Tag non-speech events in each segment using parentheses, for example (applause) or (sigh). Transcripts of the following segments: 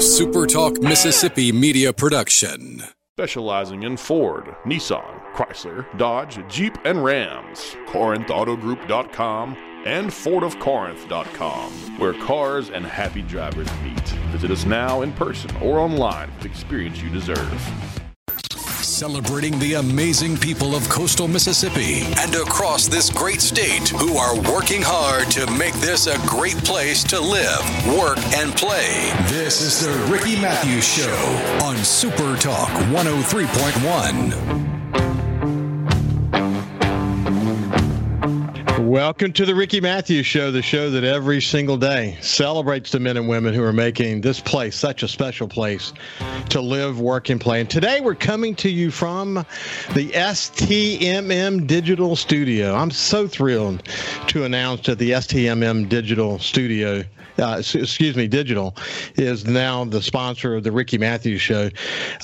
SuperTalk Mississippi media production. Specializing in Ford, Nissan, Chrysler, Dodge, Jeep, and Rams. CorinthAutoGroup.com and FordofCorinth.com, where cars and happy drivers meet. Visit us now in person or online with the experience you deserve celebrating the amazing people of coastal Mississippi and across this great state who are working hard to make this a great place to live, work, and play. This is the Ricky Mathews Show on Super Talk 103.1. Welcome to the Ricky Mathews Show, the show that every single day celebrates the men and women who are making this place such a special place to live, work, and play. And today we're coming to you from the STMM Digital Studio. I'm so thrilled to announce that the STMM Digital Studio uh, excuse me, Digital, is now the sponsor of the Ricky Mathews Show.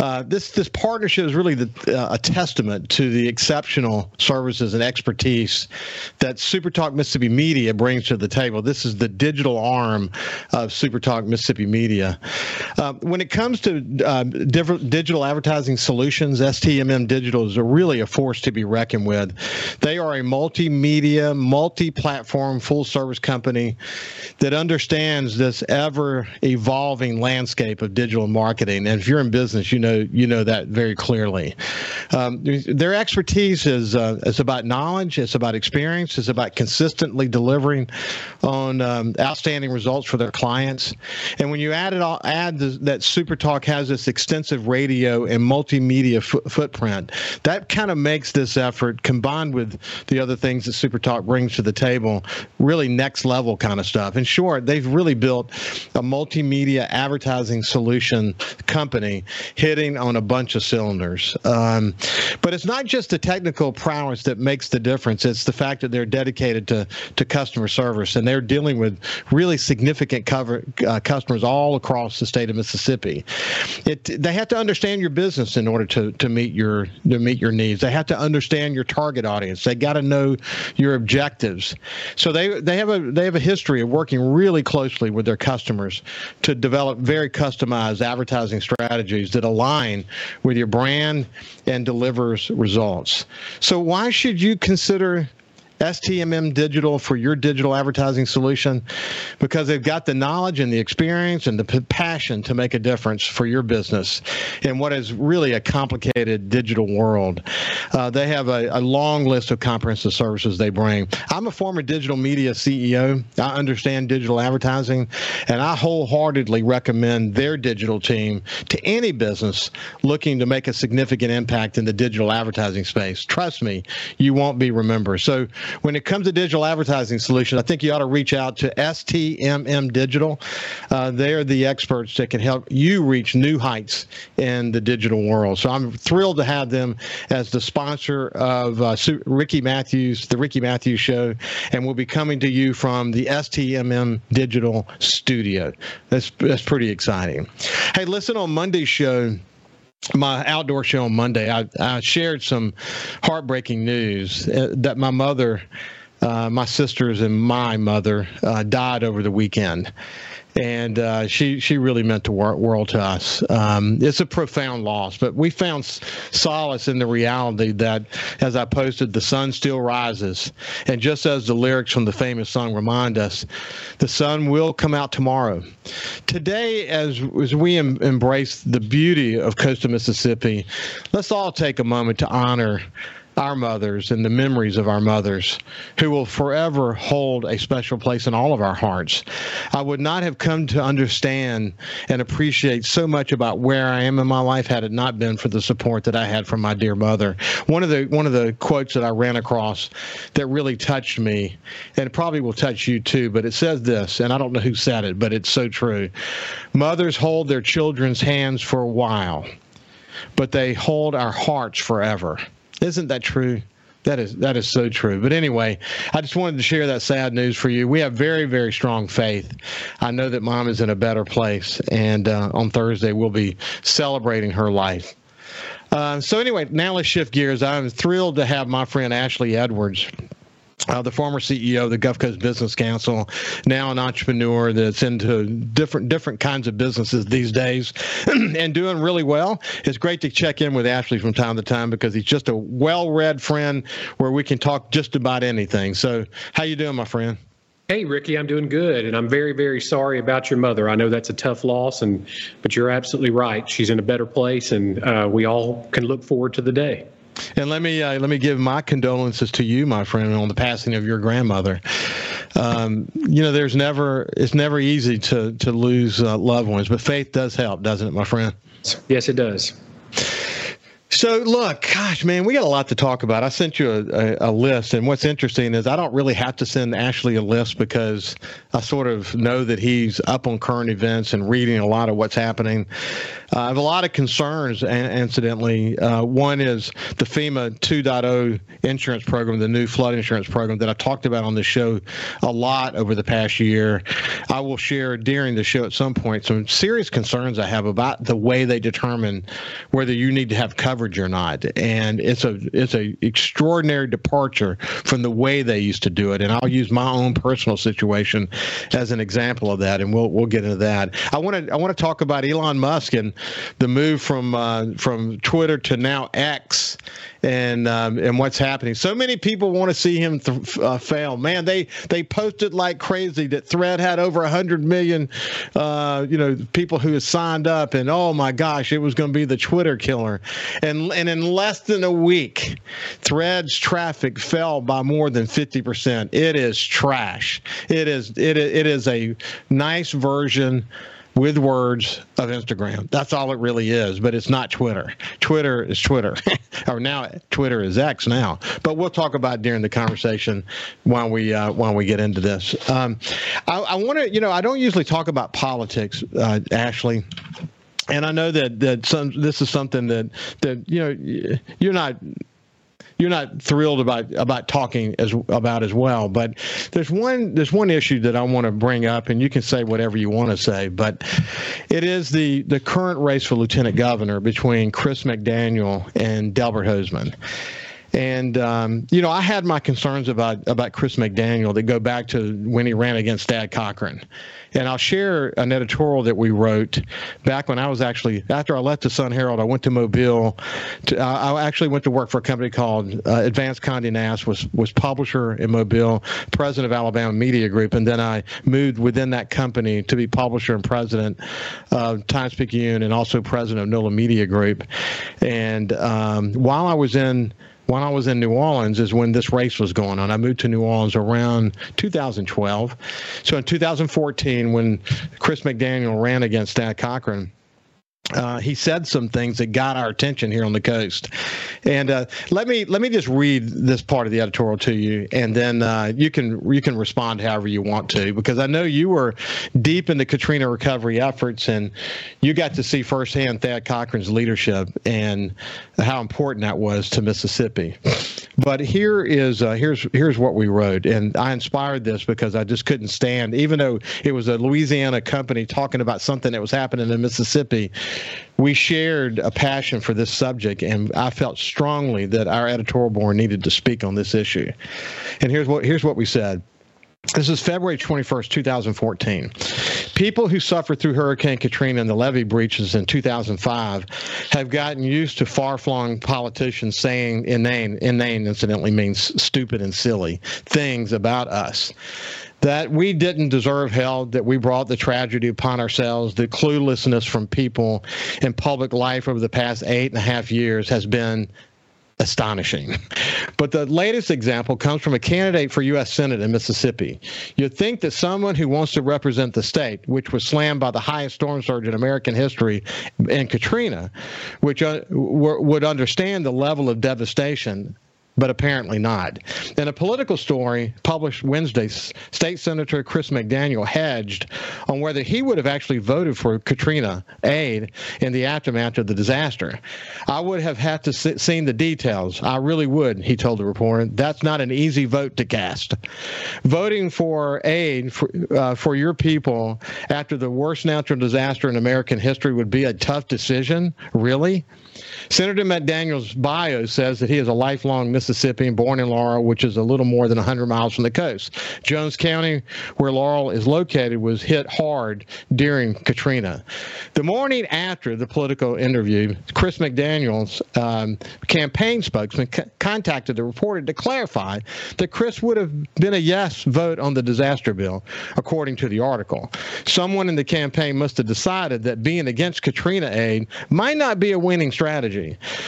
Uh, this this partnership is really the, uh, a testament to the exceptional services and expertise that SuperTalk Mississippi Media brings to the table. This is the digital arm of SuperTalk Mississippi Media. Uh, when it comes to uh, digital advertising solutions, STMM Digital is a really a force to be reckoned with. They are a multimedia, multi-platform, full-service company that understands understands this ever evolving landscape of digital marketing. And if you're in business, you know you know that very clearly. Um, their expertise is uh, about knowledge, it's about experience, it's about consistently delivering on um, outstanding results for their clients. And when you add it all, add the, that SuperTalk has this extensive radio and multimedia f- footprint, that kind of makes this effort combined with the other things that SuperTalk brings to the table really next level kind of stuff. In short, they've really built a multimedia advertising solution company hitting on a bunch of cylinders. Um, but it's not just the technical prowess that makes the difference. It's the fact that they're dedicated to, to customer service and they're dealing with really significant cover, uh, customers all across the state of Mississippi. It, they have to understand your business in order to, to meet your to meet your needs. They have to understand your target audience. They got to know your objectives. So they they have a they have a history of working really closely closely with their customers to develop very customized advertising strategies that align with your brand and delivers results. So why should you consider STMM Digital for your digital advertising solution because they've got the knowledge and the experience and the passion to make a difference for your business in what is really a complicated digital world. Uh, they have a, a, long list of comprehensive services they bring. I'm a former digital media CEO. I understand digital advertising, and I wholeheartedly recommend their digital team to any business looking to make a significant impact in the digital advertising space. Trust me, you won't be remembered. So when it comes to digital advertising solutions, I think you ought to reach out to STMM Digital. Uh, they're the experts that can help you reach new heights in the digital world. So I'm thrilled to have them as the sponsor of uh, Ricky Mathews, the Ricky Mathews Show, and we'll be coming to you from the STMM Digital Studio. That's that's pretty exciting. Hey, listen on Monday's show my outdoor show on Monday, I, I shared some heartbreaking news uh, that my mother, uh, my sisters, and my mother uh, died over the weekend and uh, she she really meant the world to us. Um, it's a profound loss, but we found solace in the reality that, as I posted, the sun still rises, and just as the lyrics from the famous song remind us, the sun will come out tomorrow. Today, as as we em- embrace the beauty of coastal Mississippi, let's all take a moment to honor our mothers and the memories of our mothers who will forever hold a special place in all of our hearts. I would not have come to understand and appreciate so much about where I am in my life had it not been for the support that I had from my dear mother. One of the one of the quotes that I ran across that really touched me and probably will touch you too, but it says this and I don't know who said it, but it's so true. Mothers hold their children's hands for a while, but they hold our hearts forever. Isn't that true? That is that is so true. But anyway, I just wanted to share that sad news for you. We have very very strong faith. I know that mom is in a better place, and uh, on Thursday we'll be celebrating her life. Uh, so anyway, now let's shift gears. I'm thrilled to have my friend Ashley Edwards uh, the former CEO of the Gulf Business Council, now an entrepreneur that's into different different kinds of businesses these days, (clears throat) and doing really well. It's great to check in with Ashley from time to time because he's just a well-read friend where we can talk just about anything. So, how you doing, my friend? Hey, Ricky, I'm doing good, and I'm very, very sorry about your mother. I know that's a tough loss, and but you're absolutely right. She's in a better place, and uh, we all can look forward to the day. And let me uh, let me give my condolences to you, my friend, on the passing of your grandmother. Um, you know, there's never it's never easy to to lose uh, loved ones, but faith does help, doesn't it, my friend? Yes, it does. So, look, gosh, man, we got a lot to talk about. I sent you a, a, a, list, and what's interesting is I don't really have to send Ashley a list because I sort of know that he's up on current events and reading a lot of what's happening. Uh, I have a lot of concerns, incidentally. Uh, one is the FEMA 2.0 insurance program, the new flood insurance program that I talked about on the show a lot over the past year. I will share during the show at some point some serious concerns I have about the way they determine whether you need to have coverage coverage or not. And it's a it's a extraordinary departure from the way they used to do it. And I'll use my own personal situation as an example of that, and we'll we'll get into that. I want to I want to talk about Elon Musk and the move from uh, from Twitter to now X and um, and what's happening. So many people want to see him th- uh, fail. Man, they they posted like crazy that Thread had over hundred million, uh, you know, people who had signed up, and oh my gosh, it was going to be the Twitter killer. And and in less than a week, Thread's traffic fell by more than fifty percent. It is trash. It is it it is a nice version with words of Instagram. That's all it really is, but it's not Twitter. Twitter is Twitter, (laughs) or now Twitter is X now. But we'll talk about during the conversation while we uh, when we get into this. Um, I, I want to, you know, I don't usually talk about politics, uh, Ashley and I know that that some this is something that that you know you're not you're not thrilled about about talking as about as well. But there's one there's one issue that I want to bring up, and you can say whatever you want to say. But it is the the current race for lieutenant governor between Chris McDaniel and Delbert Hosemann. And um, you know, I had my concerns about about Chris McDaniel that go back to when he ran against Thad Cochran. And I'll share an editorial that we wrote back when I was actually after I left the Sun Herald. I went to Mobile. To, uh, I actually went to work for a company called uh, Advanced Condé Nast. was was publisher in Mobile, president of Alabama Media Group, and then I moved within that company to be publisher and president of Times Picayune, and also president of NOLA Media Group. And um, while I was in when I was in New Orleans is when this race was going on. I moved to New Orleans around 2012. So in 2014, when Chris McDaniel ran against Thad Cochran, uh, he said some things that got our attention here on the coast, and uh, let me let me just read this part of the editorial to you, and then uh, you can you can respond however you want to, because I know you were deep into Katrina recovery efforts, and you got to see firsthand Thad Cochran's leadership and how important that was to Mississippi. But here is uh, here's here's what we wrote, and I inspired this because I just couldn't stand, even though it was a Louisiana company talking about something that was happening in Mississippi we shared a passion for this subject, and I felt strongly that our editorial board needed to speak on this issue. And here's what here's what we said. This is February 21st, 2014. People who suffered through Hurricane Katrina and the levee breaches in 2005 have gotten used to far flung politicians saying inane, inane incidentally means stupid and silly things about us that we didn't deserve hell, that we brought the tragedy upon ourselves, the cluelessness from people in public life over the past eight and a half years has been astonishing. But the latest example comes from a candidate for U.S. Senate in Mississippi. You'd think that someone who wants to represent the state, which was slammed by the highest storm surge in American history in Katrina, which uh, w- would understand the level of devastation but apparently not. In a political story published Wednesday, State Senator Chris McDaniel hedged on whether he would have actually voted for Katrina aid in the aftermath of the disaster. I would have had to see, seen the details. I really would, he told the reporter. That's not an easy vote to cast. Voting for aid for, uh, for your people after the worst natural disaster in American history would be a tough decision. Really? Senator McDaniel's bio says that he is a lifelong Mississippi Mississippi, born in Laurel, which is a little more than 100 miles from the coast. Jones County, where Laurel is located, was hit hard during Katrina. The morning after the political interview, Chris McDaniel's um, campaign spokesman c- contacted the reporter to clarify that Chris would have been a yes vote on the disaster bill, according to the article. Someone in the campaign must have decided that being against Katrina aid might not be a winning strategy.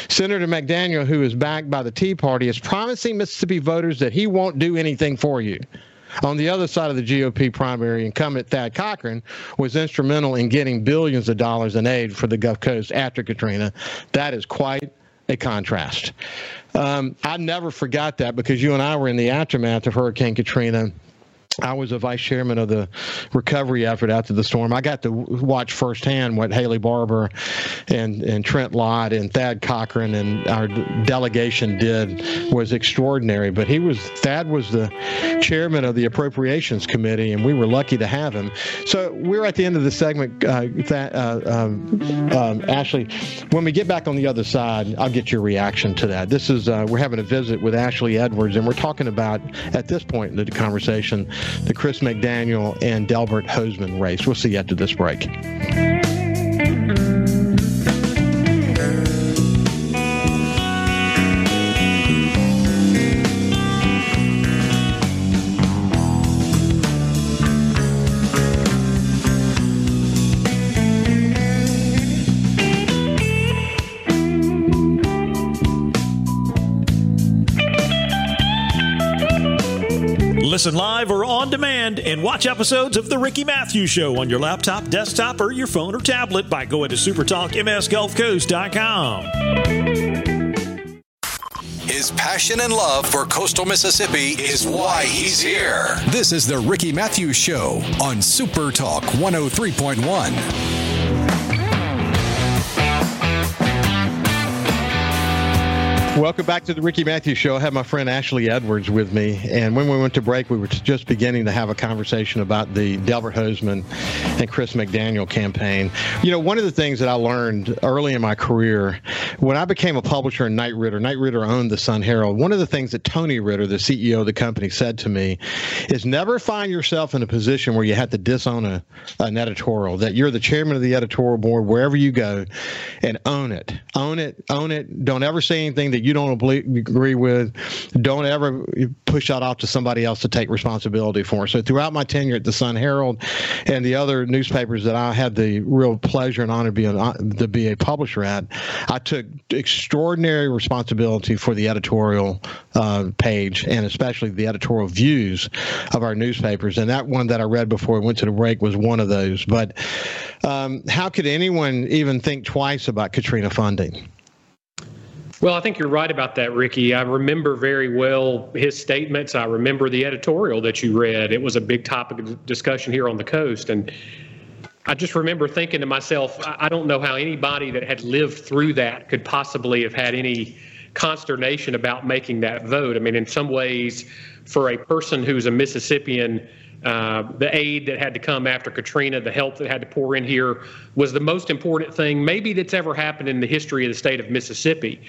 Senator McDaniel, who is backed by the Tea Party, is promising Mississippi voters that he won't do anything for you. On the other side of the GOP primary, incumbent Thad Cochran was instrumental in getting billions of dollars in aid for the Gulf Coast after Katrina. That is quite a contrast. Um, I never forgot that because you and I were in the aftermath of Hurricane Katrina I was a vice chairman of the recovery effort after the storm. I got to watch firsthand what Haley Barbour and, and Trent Lott and Thad Cochran and our delegation did was extraordinary. But he was Thad was the chairman of the appropriations committee, and we were lucky to have him. So we're at the end of the segment. Uh, that, uh, um, um, Ashley, when we get back on the other side, I'll get your reaction to that. This is uh, we're having a visit with Ashley Edwards, and we're talking about at this point in the conversation the Chris McDaniel and Delbert Hosemann race. We'll see you after this break. Listen live or on demand and watch episodes of The Ricky Mathews Show on your laptop, desktop, or your phone or tablet by going to supertalkmsgulfcoast.com. His passion and love for coastal Mississippi is why he's here. This is The Ricky Mathews Show on Super Talk 103.1. Welcome back to the Ricky Mathews Show. I have my friend Ashley Edwards with me. And when we went to break, we were just beginning to have a conversation about the Delbert Hosemann and Chris McDaniel campaign. You know, one of the things that I learned early in my career, when I became a publisher in Knight Ridder, Knight Ridder owned the Sun Herald. One of the things that Tony Ridder, the CEO of the company, said to me is never find yourself in a position where you have to disown a, an editorial, that you're the chairman of the editorial board wherever you go and own it. Own it, own it. Don't ever say anything that you don't agree with, don't ever push that off to somebody else to take responsibility for. So throughout my tenure at the Sun Herald and the other newspapers that I had the real pleasure and honor to be, an, to be a publisher at, I took extraordinary responsibility for the editorial uh, page and especially the editorial views of our newspapers. And that one that I read before we went to the break was one of those. But um, how could anyone even think twice about Katrina funding? Well, I think you're right about that, Ricky. I remember very well his statements. I remember the editorial that you read. It was a big topic of discussion here on the coast. And I just remember thinking to myself, I don't know how anybody that had lived through that could possibly have had any consternation about making that vote. I mean, in some ways, for a person who's a Mississippian, uh, the aid that had to come after Katrina, the help that had to pour in here was the most important thing maybe that's ever happened in the history of the state of Mississippi.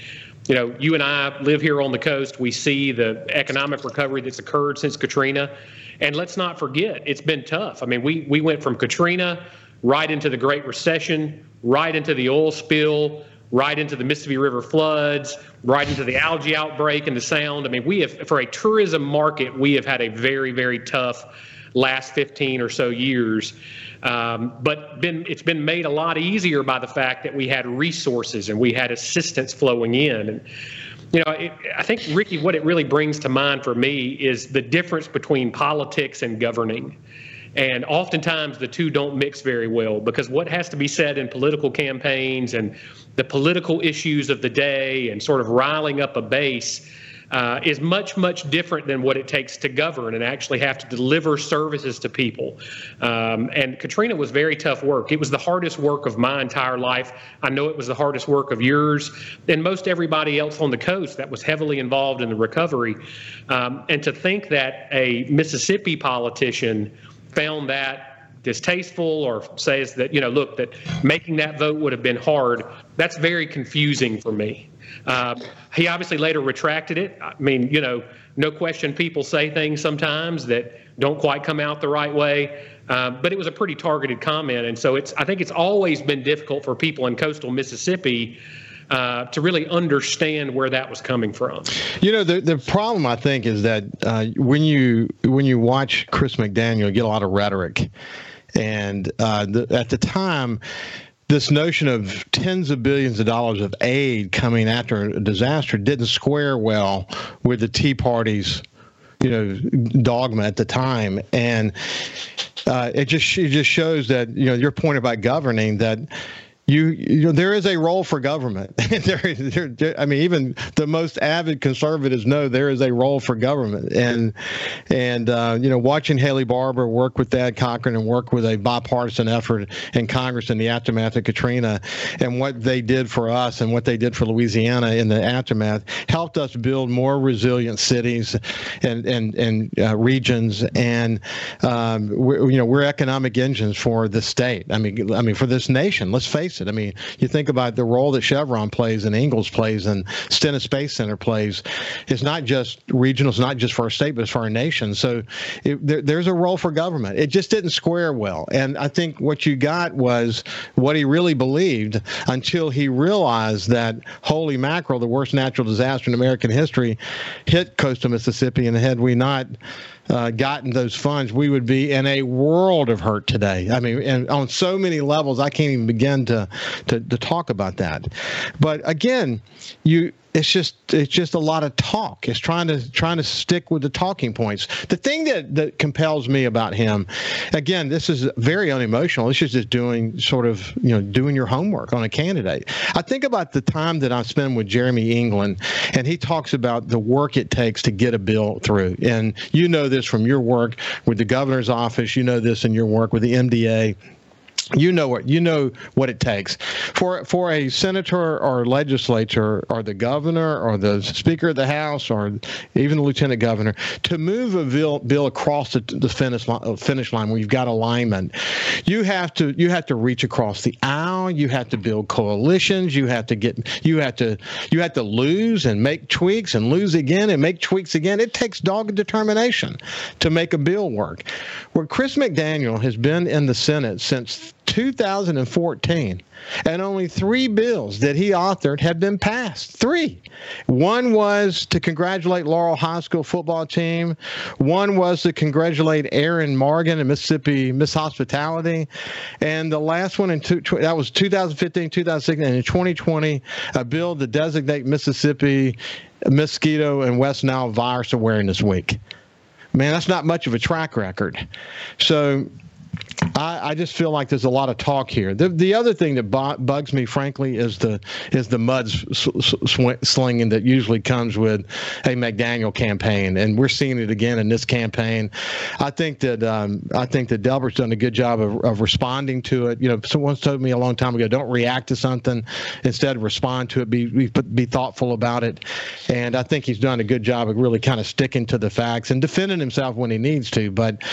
You know, you and I live here on the coast. We see the economic recovery that's occurred since Katrina. And let's not forget, it's been tough. I mean, we, we went from Katrina right into the Great Recession, right into the oil spill, right into the Mississippi River floods, right into the algae outbreak and the sound. I mean, we have, for a tourism market, we have had a very, very tough last 15 or so years. Um, but been, it's been made a lot easier by the fact that we had resources and we had assistance flowing in. And, you know, it, I think, Ricky, what it really brings to mind for me is the difference between politics and governing. And oftentimes the two don't mix very well because what has to be said in political campaigns and the political issues of the day and sort of riling up a base uh, is much, much different than what it takes to govern and actually have to deliver services to people. Um, and Katrina was very tough work. It was the hardest work of my entire life. I know it was the hardest work of yours and most everybody else on the coast that was heavily involved in the recovery. Um, and to think that a Mississippi politician found that distasteful or says that you know look that making that vote would have been hard. That's very confusing for me. Um, he obviously later retracted it. I mean you know no question people say things sometimes that don't quite come out the right way. Um, but it was a pretty targeted comment. And so it's i think it's always been difficult for people in coastal mississippi uh, to really understand where that was coming from. You know, the the problem I think is that uh, when you when you watch Chris McDaniel, get a lot of rhetoric, and uh, the, at the time. This notion of tens of billions of dollars of aid coming after a disaster didn't square well with the Tea Party's you know dogma at the time and uh, it just it just shows that you know your point about governing that you, you know, there is a role for government. (laughs) there, there, I mean, even the most avid conservatives know there is a role for government, and and uh, you know, watching Haley Barbour work with Thad Cochran and work with a bipartisan effort in Congress in the aftermath of Katrina, and what they did for us and what they did for Louisiana in the aftermath helped us build more resilient cities and and and uh, regions, and um, you know, we're economic engines for the state. I mean, I mean, for this nation. Let's face it. I mean, you think about the role that Chevron plays and Ingalls plays and Stennis Space Center plays. It's not just regional. It's not just for our state, but it's for our nation. So it, there, there's a role for government. It just didn't square well. And I think what you got was what he really believed until he realized that holy mackerel, the worst natural disaster in American history, hit coastal Mississippi. And had we not uh, gotten those funds, we would be in a world of hurt today. I mean, and on so many levels, I can't even begin to, to, to talk about that. But again, you it's just it's just a lot of talk. It's trying to trying to stick with the talking points. The thing that that compels me about him, again, this is very unemotional. This is just doing sort of you know doing your homework on a candidate. I think about the time that I spend with Jeremy England, and he talks about the work it takes to get a bill through. And you know this from your work with the governor's office. You know this in your work with the MDA you know what you know what it takes. For for a senator or legislature or the governor or the speaker of the house or even the lieutenant governor to move a bill, bill across the, the finish line, uh, finish line where you've got alignment you have to you have to reach across the aisle. You have to build coalitions. You have to get you have to you have to lose and make tweaks and lose again and make tweaks again. It takes dogged determination to make a bill work. Where Chris McDaniel has been in the Senate since 2014, and only three bills that he authored have been passed. Three. One was to congratulate Laurel High School football team. One was to congratulate Aaron Morgan and Mississippi Miss Hospitality, and the last one in two, that was 2015, 2016, and in 2020, a bill to designate Mississippi Mosquito and West Nile Virus Awareness Week. Man, that's not much of a track record. So I, I, just feel like there's a lot of talk here. The the other thing that bugs me, frankly, is the is the mud sw- slinging that usually comes with a McDaniel campaign, and we're seeing it again in this campaign. I think that um, I think that Delbert's done a good job of, of responding to it. You know, someone told me a long time ago, don't react to something, instead respond to it. Be be, be thoughtful about it, and I think he's done a good job of really kind of sticking to the facts and defending himself when he needs to. But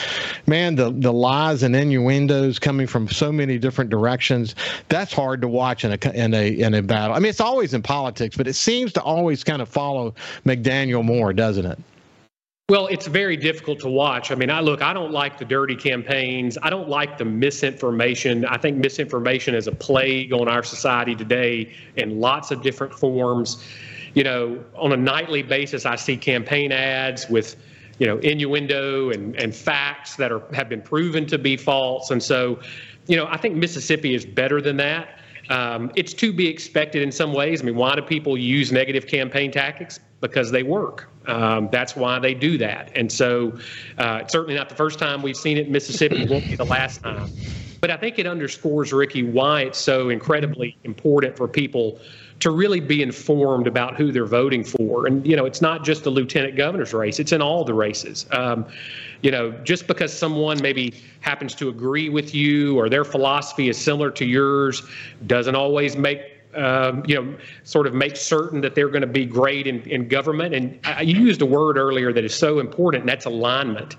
man, the the lies and innuendos innuendos coming from so many different directions. That's hard to watch in a in a in a battle. I mean, it's always in politics, but it seems to always kind of follow McDaniel more, doesn't it? Well, it's very difficult to watch. I mean, I look, I don't like the dirty campaigns. I don't like the misinformation. I think misinformation is a plague on our society today in lots of different forms. You know, on a nightly basis, I see campaign ads with you know innuendo and, and facts that are have been proven to be false. And so you know i think mississippi is better than that. Um, it's to be expected in some ways. I mean why do people use negative campaign tactics? Because they work. Um, that's why they do that. And so uh, it's certainly not the first time we've seen it in mississippi. It won't be the last time. But i think it underscores ricky why it's so incredibly important for people to really be informed about who they're voting for. And, you know, it's not just the lieutenant governor's race, it's in all the races. Um, you know, just because someone maybe happens to agree with you or their philosophy is similar to yours doesn't always make um, you know, sort of make certain that they're going to be great in, in government. And I, you used a word earlier that is so important, and that's alignment.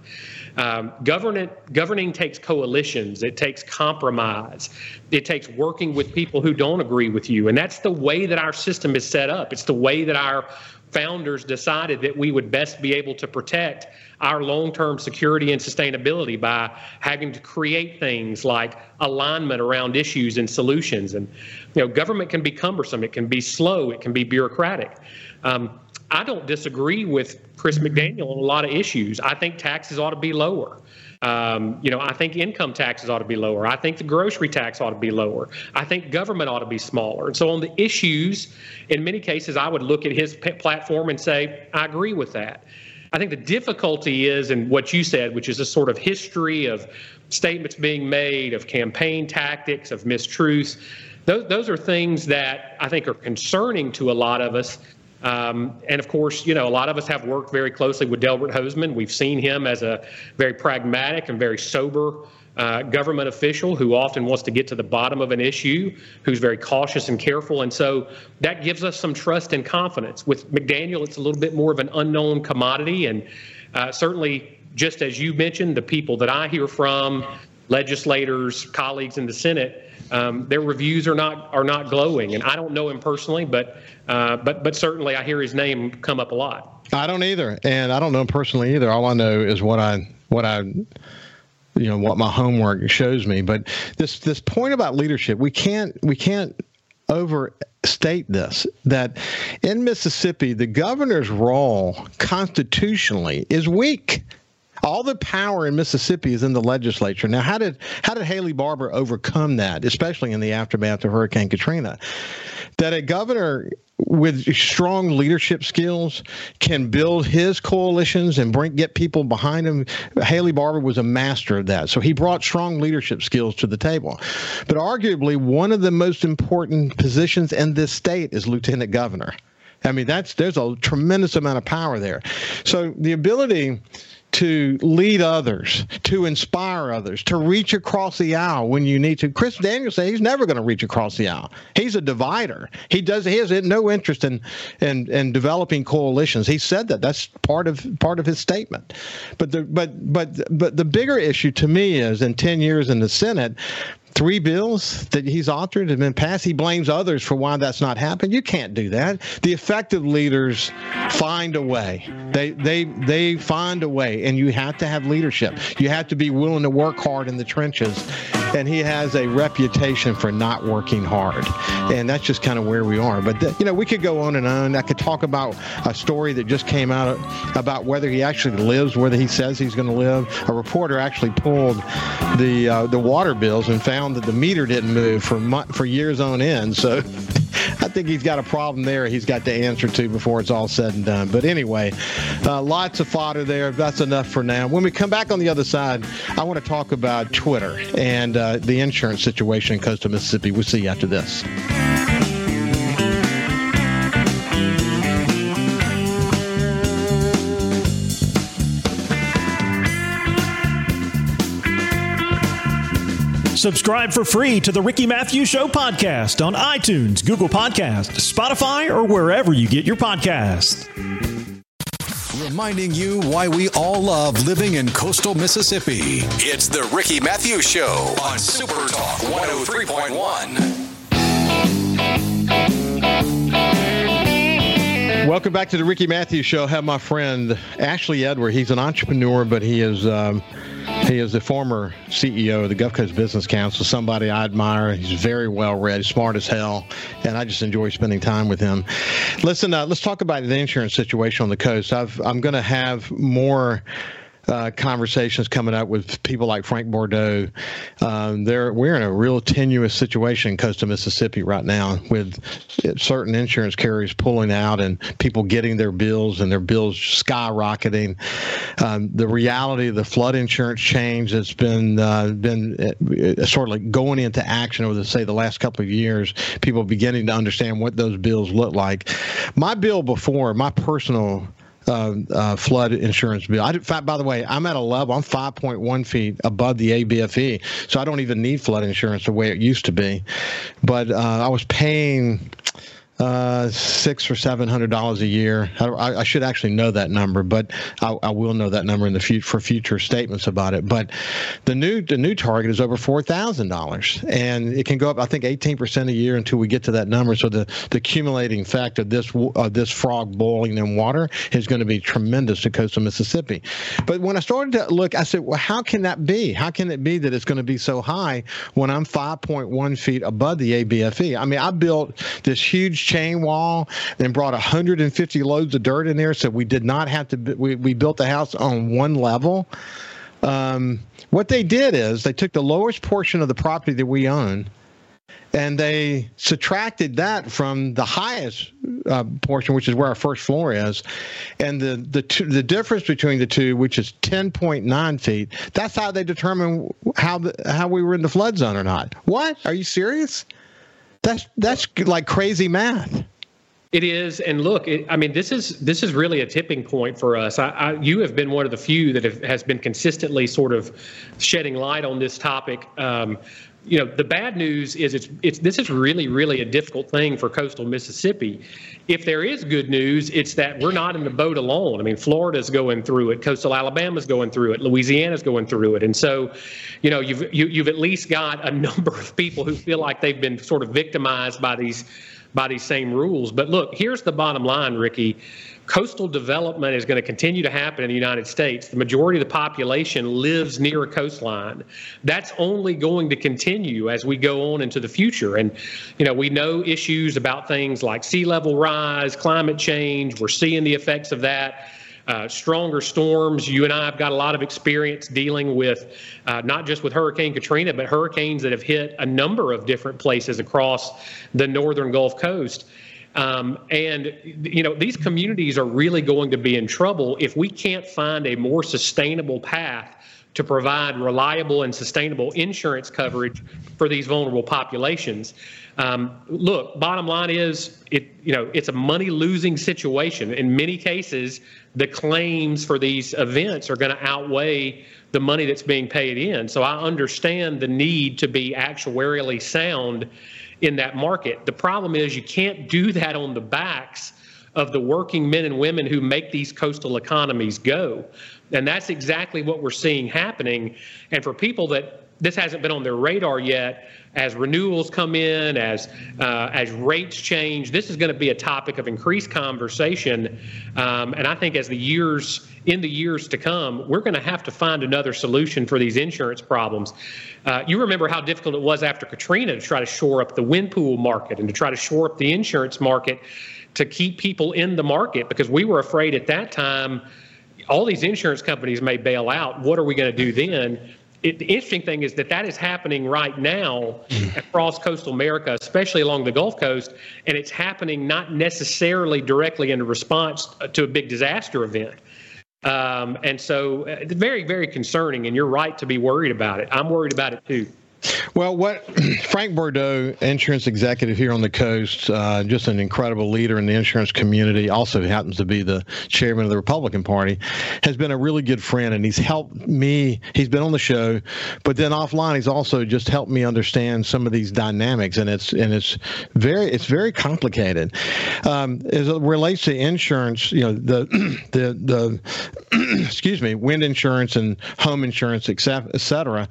Um, government, governing takes coalitions, it takes compromise, it takes working with people who don't agree with you. And that's the way that our system is set up. It's the way that our founders decided that we would best be able to protect our long term security and sustainability by having to create things like alignment around issues and solutions. And, you know, government can be cumbersome, it can be slow, it can be bureaucratic. Um, I don't disagree with Chris McDaniel on a lot of issues. I think taxes ought to be lower. Um, you know, I think income taxes ought to be lower. I think the grocery tax ought to be lower. I think government ought to be smaller. And so, on the issues, in many cases, I would look at his platform and say, I agree with that. I think the difficulty is in what you said, which is a sort of history of statements being made, of campaign tactics, of mistruths. Those, those are things that I think are concerning to a lot of us um, and of course, you know, a lot of us have worked very closely with Delbert Hosemann. We've seen him as a very pragmatic and very sober government official who often wants to get to the bottom of an issue, who's very cautious and careful. And so that gives us some trust and confidence. With McDaniel, it's a little bit more of an unknown commodity. And uh, certainly, just as you mentioned, the people that I hear from, legislators, colleagues in the Senate, um, their reviews are not are not glowing. And I don't know him personally, but uh, but but certainly I hear his name come up a lot. I don't either, and I don't know him personally either. All I know is what I what I you know what my homework shows me. But this this point about leadership, we can't we can't overstate this that in Mississippi the governor's role constitutionally is weak. All the power in Mississippi is in the legislature. Now, how did how did Haley Barbour overcome that, especially in the aftermath of Hurricane Katrina? That a governor with strong leadership skills can build his coalitions and bring get people behind him. Haley Barbour was a master of that. So he brought strong leadership skills to the table. But arguably one of the most important positions in this state is lieutenant governor. I mean, that's there's a tremendous amount of power there. So the ability to lead others, to inspire others, to reach across the aisle when you need to. Chris Daniels said he's never going to reach across the aisle. He's a divider. He does. He has no interest in, in in developing coalitions. He said that. That's part of part of his statement. But the but but but the bigger issue to me is in ten years in the Senate, three bills that he's authored have been passed. He blames others for why that's not happened. You can't do that. The effective leaders find a way. They they they find a way, and you have to have leadership. You have to be willing to work hard in the trenches. And he has a reputation for not working hard, and that's just kind of where we are. But the, you know, we could go on and on. I could talk about a story that just came out about whether he actually lives, whether he says he's going to live. A reporter actually pulled the uh, the water bills and found that the meter didn't move for for years on end. So (laughs) I think he's got a problem there. He's got to answer to before it's all said and done. But anyway, uh, lots of fodder there. That's enough for now. When we come back on the other side, I want to talk about Twitter and uh, the insurance situation in coastal Mississippi. We'll see you after this. Subscribe for free to the Ricky Mathews Show podcast on iTunes, Google Podcast, Spotify, or wherever you get your podcast. Reminding you why we all love living in coastal Mississippi. It's the Ricky Mathews Show on Super Talk 103.1. Welcome back to the Ricky Mathews Show. I have my friend Ashley Edward. He's an entrepreneur, but he is um, he is the former CEO of the Gulf Coast Business Council, somebody I admire. He's very well read, smart as hell, and I just enjoy spending time with him. Listen, uh, let's talk about the insurance situation on the coast. I've, I'm going to have more uh, conversations coming up with people like Frank Bordeaux. Um, there, we're in a real tenuous situation in coastal Mississippi right now, with certain insurance carriers pulling out and people getting their bills and their bills skyrocketing. Um, the reality of the flood insurance change that's been uh, been uh, sort of like going into action over the say the last couple of years. People beginning to understand what those bills look like. My bill before, my personal uh, uh, flood insurance bill. I, did, by the way, I'm at a level, I'm 5.1 feet above the ABFE, so I don't even need flood insurance the way it used to be. But uh, I was paying uh, six or seven hundred dollars a year. I, I, should actually know that number, but I, I, will know that number in the future for future statements about it. But the new the new target is over four thousand dollars, and it can go up I think eighteen percent a year until we get to that number. So the the accumulating effect of this uh, this frog boiling in water is going to be tremendous to coastal Mississippi. But when I started to look, I said, well, how can that be? How can it be that it's going to be so high when I'm five point one feet above the ABFE? I mean, I built this huge chain wall, then brought 150 loads of dirt in there. So we did not have to. We we built the house on one level. Um, what they did is they took the lowest portion of the property that we own and they subtracted that from the highest uh, portion, which is where our first floor is, and the the two, the difference between the two, which is ten point nine feet. That's how they determine how the, how we were in the flood zone or not. What? Are you serious? That's that's like crazy math. It is, and look, it, I mean, this is this is really a tipping point for us. I, I, you have been one of the few that have, has been consistently sort of shedding light on this topic. Um, you know, the bad news is it's it's this is really really a difficult thing for coastal Mississippi. If there is good news, it's that we're not in the boat alone. I mean, Florida's going through it, coastal Alabama's going through it, Louisiana's going through it, and so, you know, you've you, have you have at least got a (laughs) number of people who feel like they've been sort of victimized by these by these same rules. But look, here's the bottom line, Ricky coastal development is going to continue to happen in the United States. The majority of the population lives near a coastline. That's only going to continue as we go on into the future. And, you know, we know issues about things like sea level rise, climate change. We're seeing the effects of that. Uh, stronger storms. You and I have got a lot of experience dealing with uh, not just with Hurricane Katrina, but hurricanes that have hit a number of different places across the northern Gulf Coast. Um, and you know these communities are really going to be in trouble if we can't find a more sustainable path to provide reliable and sustainable insurance coverage for these vulnerable populations. Um, look, bottom line is it you know it's a money losing situation. In many cases, the claims for these events are going to outweigh the money that's being paid in. So I understand the need to be actuarially sound in that market. The problem is you can't do that on the backs of the working men and women who make these coastal economies go. And that's exactly what we're seeing happening. And for people that this hasn't been on their radar yet, as renewals come in, as uh, as rates change, this is going to be a topic of increased conversation. Um, and I think as the years in the years to come, we're going to have to find another solution for these insurance problems. Uh, you remember how difficult it was after Katrina to try to shore up the wind pool market and to try to shore up the insurance market to keep people in the market because we were afraid at that time all these insurance companies may bail out. What are we going to do then? It, the interesting thing is that that is happening right now mm. across coastal America, especially along the Gulf Coast, and it's happening not necessarily directly in response to a big disaster event. Um, and so uh, very, very concerning, and you're right to be worried about it. I'm worried about it too. Well, what (clears throat) Frank Bordeaux, insurance executive here on the coast, uh, just an incredible leader in the insurance community, also happens to be the chairman of the Republican Party, has been a really good friend, and he's helped me. He's been on the show, but then offline, he's also just helped me understand some of these dynamics, and it's and it's very it's very complicated. Um, as it relates to insurance, you know, the (clears throat) the the (clears throat) excuse me, wind insurance and home insurance, et cetera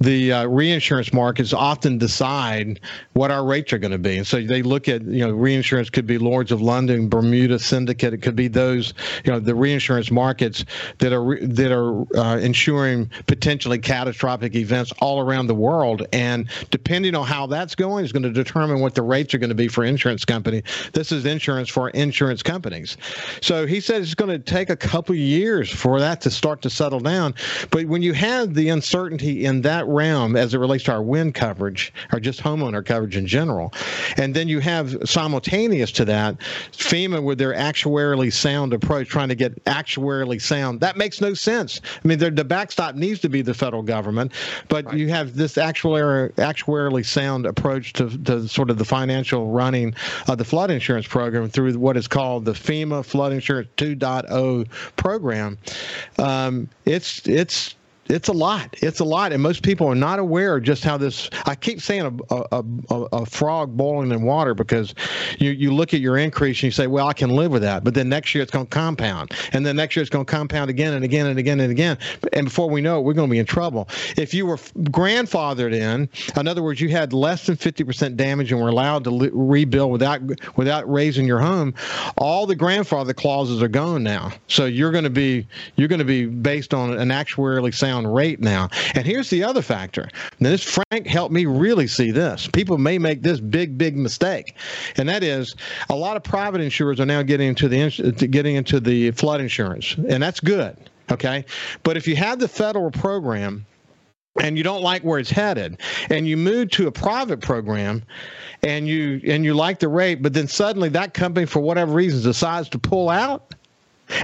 the uh, reinsurance markets often decide what our rates are going to be. And so they look at, you know, reinsurance could be Lloyd's of London, Bermuda Syndicate. It could be those, you know, the reinsurance markets that are that are uh, insuring potentially catastrophic events all around the world. And depending on how that's going is going to determine what the rates are going to be for insurance company. This is insurance for insurance companies. So he said it's going to take a couple years for that to start to settle down. But when you have the uncertainty in that realm as it relates to our wind coverage or just homeowner coverage in general. And then you have simultaneous to that FEMA with their actuarially sound approach, trying to get actuarially sound. That makes no sense. I mean, the backstop needs to be the federal government, but right. you have this actuarially, actuarially sound approach to, to sort of the financial running of the flood insurance program through what is called the FEMA Flood Insurance 2.0 program. Um, it's it's it's a lot. It's a lot, and most people are not aware just how this. I keep saying a, a, a, a, frog boiling in water because you you look at your increase and you say, well, I can live with that, but then next year it's going to compound, and then next year it's going to compound again and again and again and again, and before we know it, we're going to be in trouble. If you were grandfathered in, in other words, you had less than fifty percent damage and were allowed to li- rebuild without without raising your home, all the grandfather clauses are gone now. So you're going to be you're going to be based on an actuarially sound down rate now. And here's the other factor. Now, this Frank helped me really see this. People may make this big, big mistake, and that is a lot of private insurers are now getting into the getting into the flood insurance, and that's good. Okay, but if you have the federal program and you don't like where it's headed and you move to a private program and you and you like the rate but then suddenly that company for whatever reason decides to pull out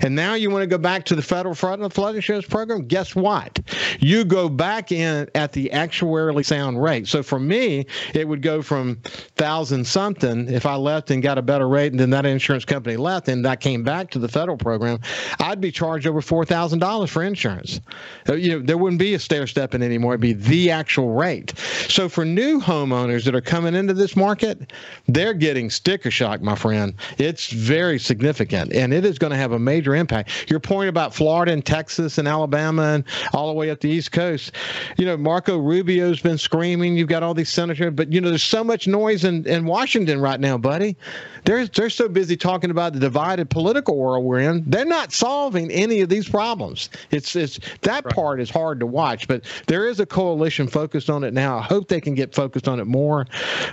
and now you want to go back to the federal flood, flood insurance program? Guess what? You go back in at the actuarially sound rate. So for me, it would go from thousand something if I left and got a better rate, and then that insurance company left, and that came back to the federal program. I'd be charged over four thousand dollars for insurance. Uh, you know, there wouldn't be a stair stepping anymore. It'd be the actual rate. So for new homeowners that are coming into this market, they're getting sticker shock, my friend. It's very significant, and it is going to have a major impact. Your point about Florida and Texas and Alabama and all the way up the East Coast, you know, Marco Rubio's been screaming. You've got all these senators, but you know, there's so much noise in, in Washington right now, buddy. They're they're so busy talking about the divided political world we're in. They're not solving any of these problems. It's it's that right. part is hard to watch, but there is a coalition focused on it now. I hope they can get focused on it more,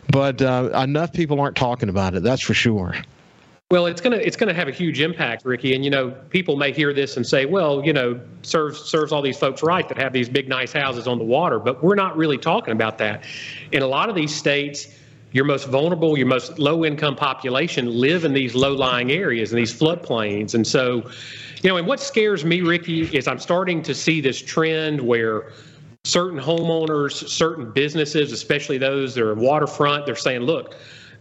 but uh, enough people aren't talking about it. That's for sure. Well, it's gonna it's gonna have a huge impact, Ricky. And you know, people may hear this and say, "Well, you know, serves serves all these folks right that have these big nice houses on the water." But we're not really talking about that. In a lot of these states, your most vulnerable, your most low income population live in these low lying areas and these floodplains. And so, you know, and what scares me, Ricky, is I'm starting to see this trend where certain homeowners, certain businesses, especially those that are waterfront, they're saying, "Look."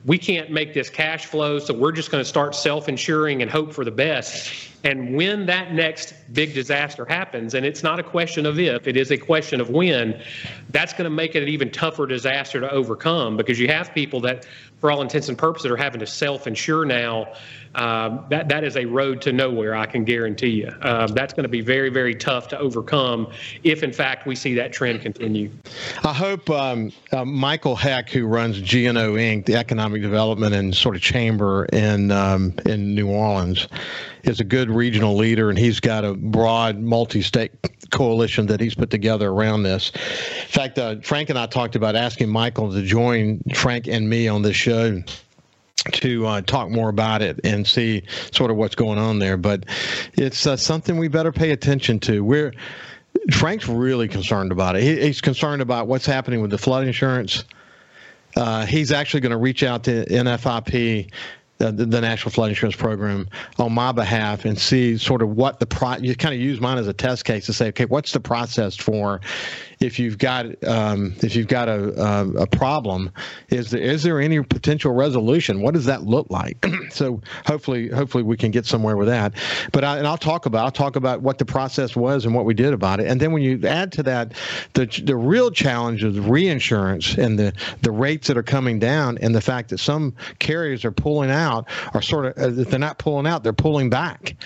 We can't make this cash flow, so we're just going to start self insuring and hope for the best. And when that next big disaster happens, and it's not a question of if, it is a question of when, that's going to make it an even tougher disaster to overcome because you have people that, for all intents and purposes, are having to self insure now um, that that is a road to nowhere. I can guarantee you. Um, that's going to be very very tough to overcome if in fact we see that trend continue. I hope um, uh, Michael Hecht, who runs GNO Inc., the economic development and sort of chamber in um, in New Orleans, is a good regional leader, and he's got a broad multi-state coalition that he's put together around this. In fact, uh, Frank and I talked about asking Michael to join Frank and me on this show to uh, talk more about it and see sort of what's going on there. But it's uh, something we better pay attention to. We're Frank's really concerned about it. He, he's concerned about what's happening with the flood insurance. Uh, he's actually going to reach out to NFIP the, the, National Flood Insurance Program on my behalf and see sort of what the pro. You kind of use mine as a test case to say, okay, what's the process for if you've got um, if you've got a, a, a problem? Is there is there any potential resolution? What does that look like? (clears throat) so hopefully hopefully we can get somewhere with that. But I, and I'll talk about I'll talk about what the process was and what we did about it. And then when you add to that the the real challenge of reinsurance and the the rates that are coming down and the fact that some carriers are pulling out are sort of uh, if they're not pulling out, they're pulling back.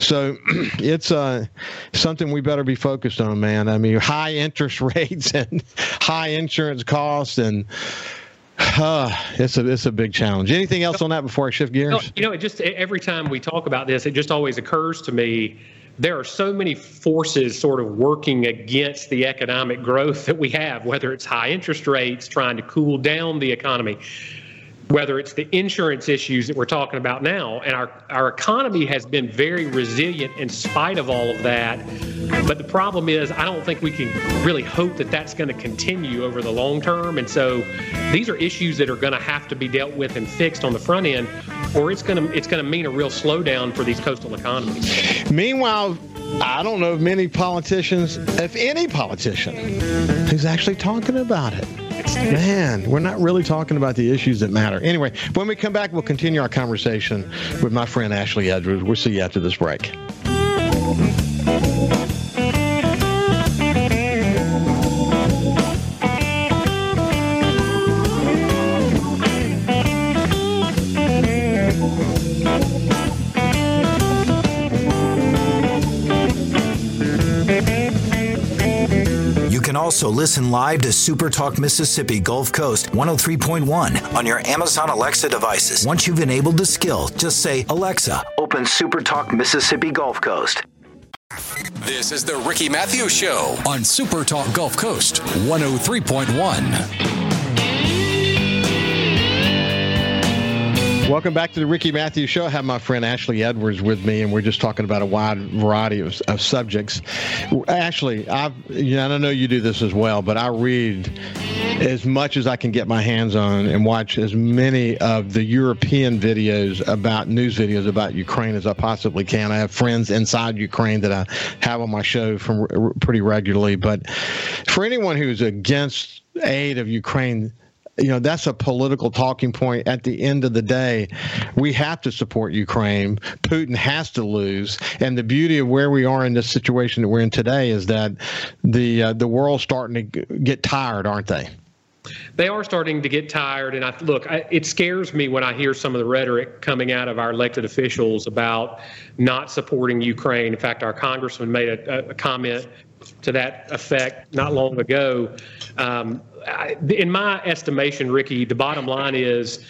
So (clears throat) it's uh, something we better be focused on, man. I mean, high interest (laughs) rates and high insurance costs and. Uh, it's a it's a big challenge. Anything else on that before I shift gears? You know, it just every time we talk about this, it just always occurs to me there are so many forces sort of working against the economic growth that we have, whether it's high interest rates trying to cool down the economy, whether it's the insurance issues that we're talking about now. And our, our economy has been very resilient in spite of all of that. But the problem is, I don't think we can really hope that that's going to continue over the long term. And so these are issues that are going to have to be dealt with and fixed on the front end, or it's going to it's going to mean a real slowdown for these coastal economies. Meanwhile, I don't know of many politicians, if any politician, who's actually talking about it. Man, we're not really talking about the issues that matter. Anyway, when we come back, we'll continue our conversation with my friend Ashley Edwards. We'll see you after this break. Also, listen live to Super Talk Mississippi Gulf Coast 103.1 on your Amazon Alexa devices. Once you've enabled the skill, just say, Alexa, open Super Talk Mississippi Gulf Coast. This is the Ricky Mathews Show on Super Talk Gulf Coast 103.1. Welcome back to the Ricky Mathews Show. I have my friend Ashley Edwards with me, and we're just talking about a wide variety of, of subjects. Ashley, I've, you know, I know you do this as well, but I read as much as I can get my hands on and watch as many of the European videos about news videos about Ukraine as I possibly can. I have friends inside Ukraine that I have on my show from pretty regularly, but for anyone who's against aid of Ukraine, you know that's a political talking point. At the end of the day we have to support ukraine. Putin has to lose. And the beauty of where we are in this situation that we're in today is that the uh, the world's starting to get tired aren't they? They are starting to get tired. And i look I, it scares me when i hear some of the rhetoric coming out of our elected officials about not supporting ukraine. In fact our congressman made a, a comment to that effect not long ago um, in my estimation, Ricky, the bottom line is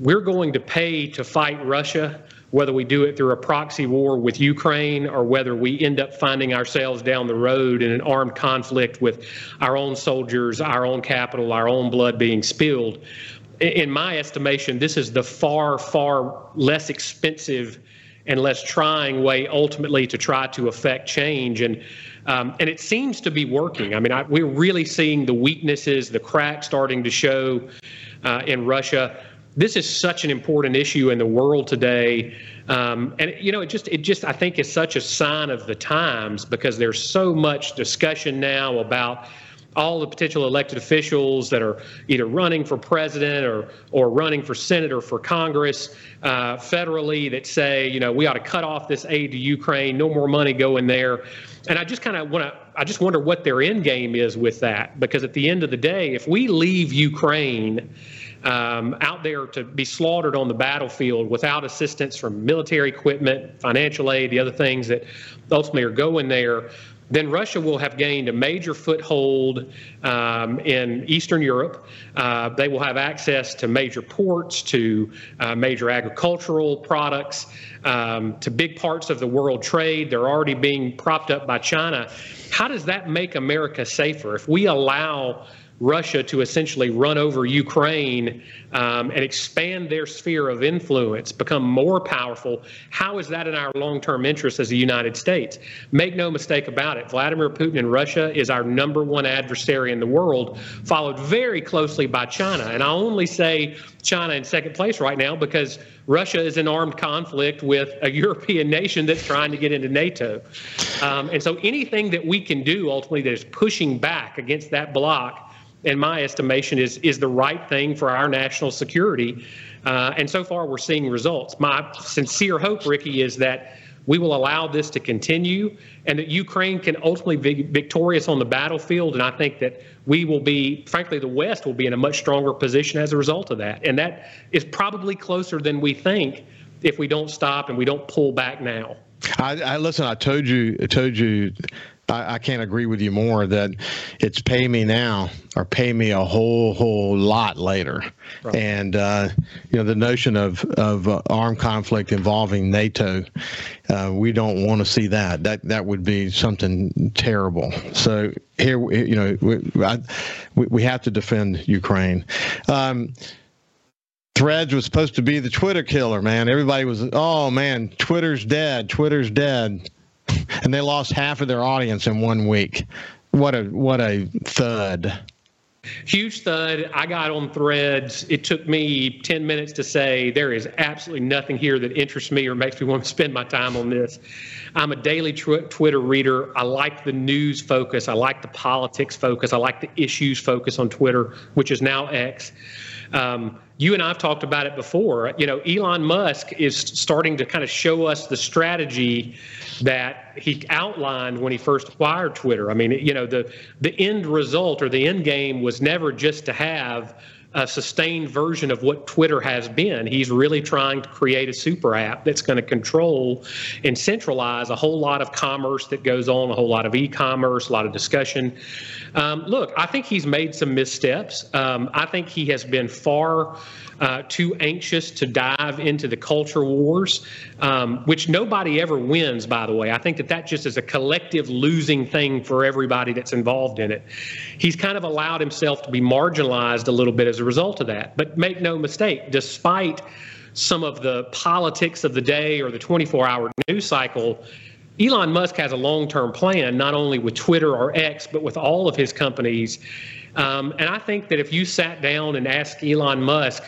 we're going to pay to fight Russia, whether we do it through a proxy war with Ukraine or whether we end up finding ourselves down the road in an armed conflict with our own soldiers, our own capital, our own blood being spilled. In my estimation, this is the far, far less expensive and less trying way ultimately to try to affect change. And um, and it seems to be working. I mean, I, we're really seeing the weaknesses, the cracks starting to show uh, in Russia. This is such an important issue in the world today. Um, and you know, it just it just I think is such a sign of the times because there's so much discussion now about all the potential elected officials that are either running for president or or running for senate or for Congress uh, federally that say, you know, we ought to cut off this aid to Ukraine, no more money going there. And I just kind of want to, I just wonder what their end game is with that, because at the end of the day, if we leave Ukraine um, out there to be slaughtered on the battlefield without assistance from military equipment, financial aid, the other things that ultimately are going there, then Russia will have gained a major foothold um, in Eastern Europe. Uh, they will have access to major ports, to uh, major agricultural products, um, to big parts of the world trade. They're already being propped up by China. How does that make America safer if we allow Russia to essentially run over Ukraine um, and expand their sphere of influence, become more powerful, how is that in our long term interest as the United States? Make no mistake about it, Vladimir Putin in Russia is our number one adversary in the world, followed very closely by China. And I only say China in second place right now because Russia is in armed conflict with a (laughs) European nation that's trying to get into NATO. Um, and so anything that we can do ultimately that is pushing back against that bloc in my estimation, is is the right thing for our national security. Uh, and so far, we're seeing results. My sincere hope, Ricky, is that we will allow this to continue and that Ukraine can ultimately be victorious on the battlefield. And I think that we will be, frankly, the West will be in a much stronger position as a result of that. And that is probably closer than we think if we don't stop and we don't pull back now. I, I listen. I told you. I told you I, I, can't agree with you more that it's pay me now or pay me a whole whole lot later. Right. And uh, you know the notion of of uh, armed conflict involving NATO, uh, we don't want to see that. That that would be something terrible. So here, you know, we, I, we have to defend Ukraine. Um, Threads was supposed to be the Twitter killer, man. Everybody was, oh man, Twitter's dead. Twitter's dead and they lost half of their audience in one week. What a what a thud. Huge thud. I got on threads. It took me 10 minutes to say there is absolutely nothing here that interests me or makes me want to spend my time on this. I'm a daily tw- Twitter reader. I like the news focus. I like the politics focus. I like the issues focus on Twitter, which is now X. Um, you and I've talked about it before. You know, Elon Musk is starting to kind of show us the strategy that he outlined when he first acquired Twitter. I mean, you know, the the end result or the end game was never just to have a sustained version of what Twitter has been. He's really trying to create a super app that's going to control and centralize a whole lot of commerce that goes on, a whole lot of e commerce, a lot of discussion. Um, look, I think he's made some missteps. Um, I think he has been far uh, too anxious to dive into the culture wars, um, which nobody ever wins, by the way. I think that that just is a collective losing thing for everybody that's involved in it. He's kind of allowed himself to be marginalized a little bit as a result of that. But make no mistake, despite some of the politics of the day or the 24 hour news cycle, Elon Musk has a long term plan, not only with Twitter or X, but with all of his companies. Um, and I think that if you sat down and asked Elon Musk,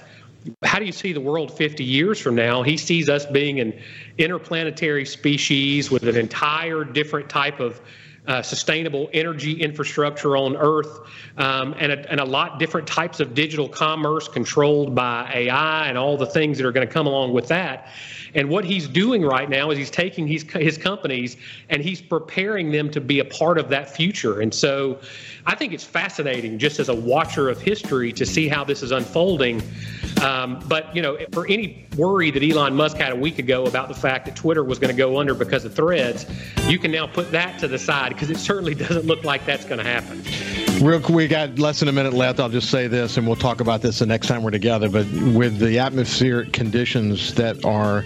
how do you see the world 50 years from now? He sees us being an interplanetary species with an entire different type of uh, sustainable energy infrastructure on Earth, um, and, a, and a lot different types of digital commerce controlled by AI and all the things that are going to come along with that. And what he's doing right now is he's taking his, his companies and he's preparing them to be a part of that future. And so I think it's fascinating just as a watcher of history to see how this is unfolding. Um, but, you know, for any worry that Elon Musk had a week ago about the fact that Twitter was going to go under because of threads, you can now put that to the side because it certainly (laughs) doesn't look like that's going to happen. Real quick, we got less than a minute left. I'll just say this, and we'll talk about this the next time we're together. But with the atmospheric conditions that are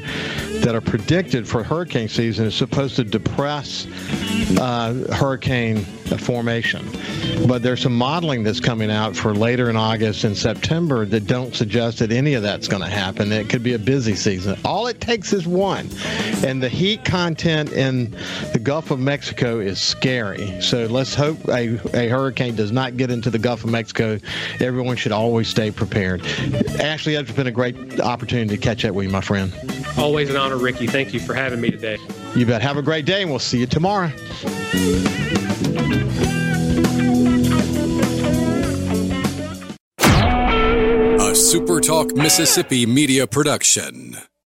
that are predicted for hurricane season, is supposed to depress uh, hurricane formation. But there's some modeling that's coming out for later in August and September that don't suggest that any of that's going to happen. It could be a busy season. All it takes is one. And the heat content in the Gulf of Mexico is scary. So let's hope a, a hurricane does not get into the Gulf of Mexico. Everyone should always stay prepared. Ashley, it's been a great opportunity to catch up with you, my friend. Always an honor, Ricky. Thank you for having me today. You bet. Have a great day, and we'll see you tomorrow. A SuperTalk Mississippi media production.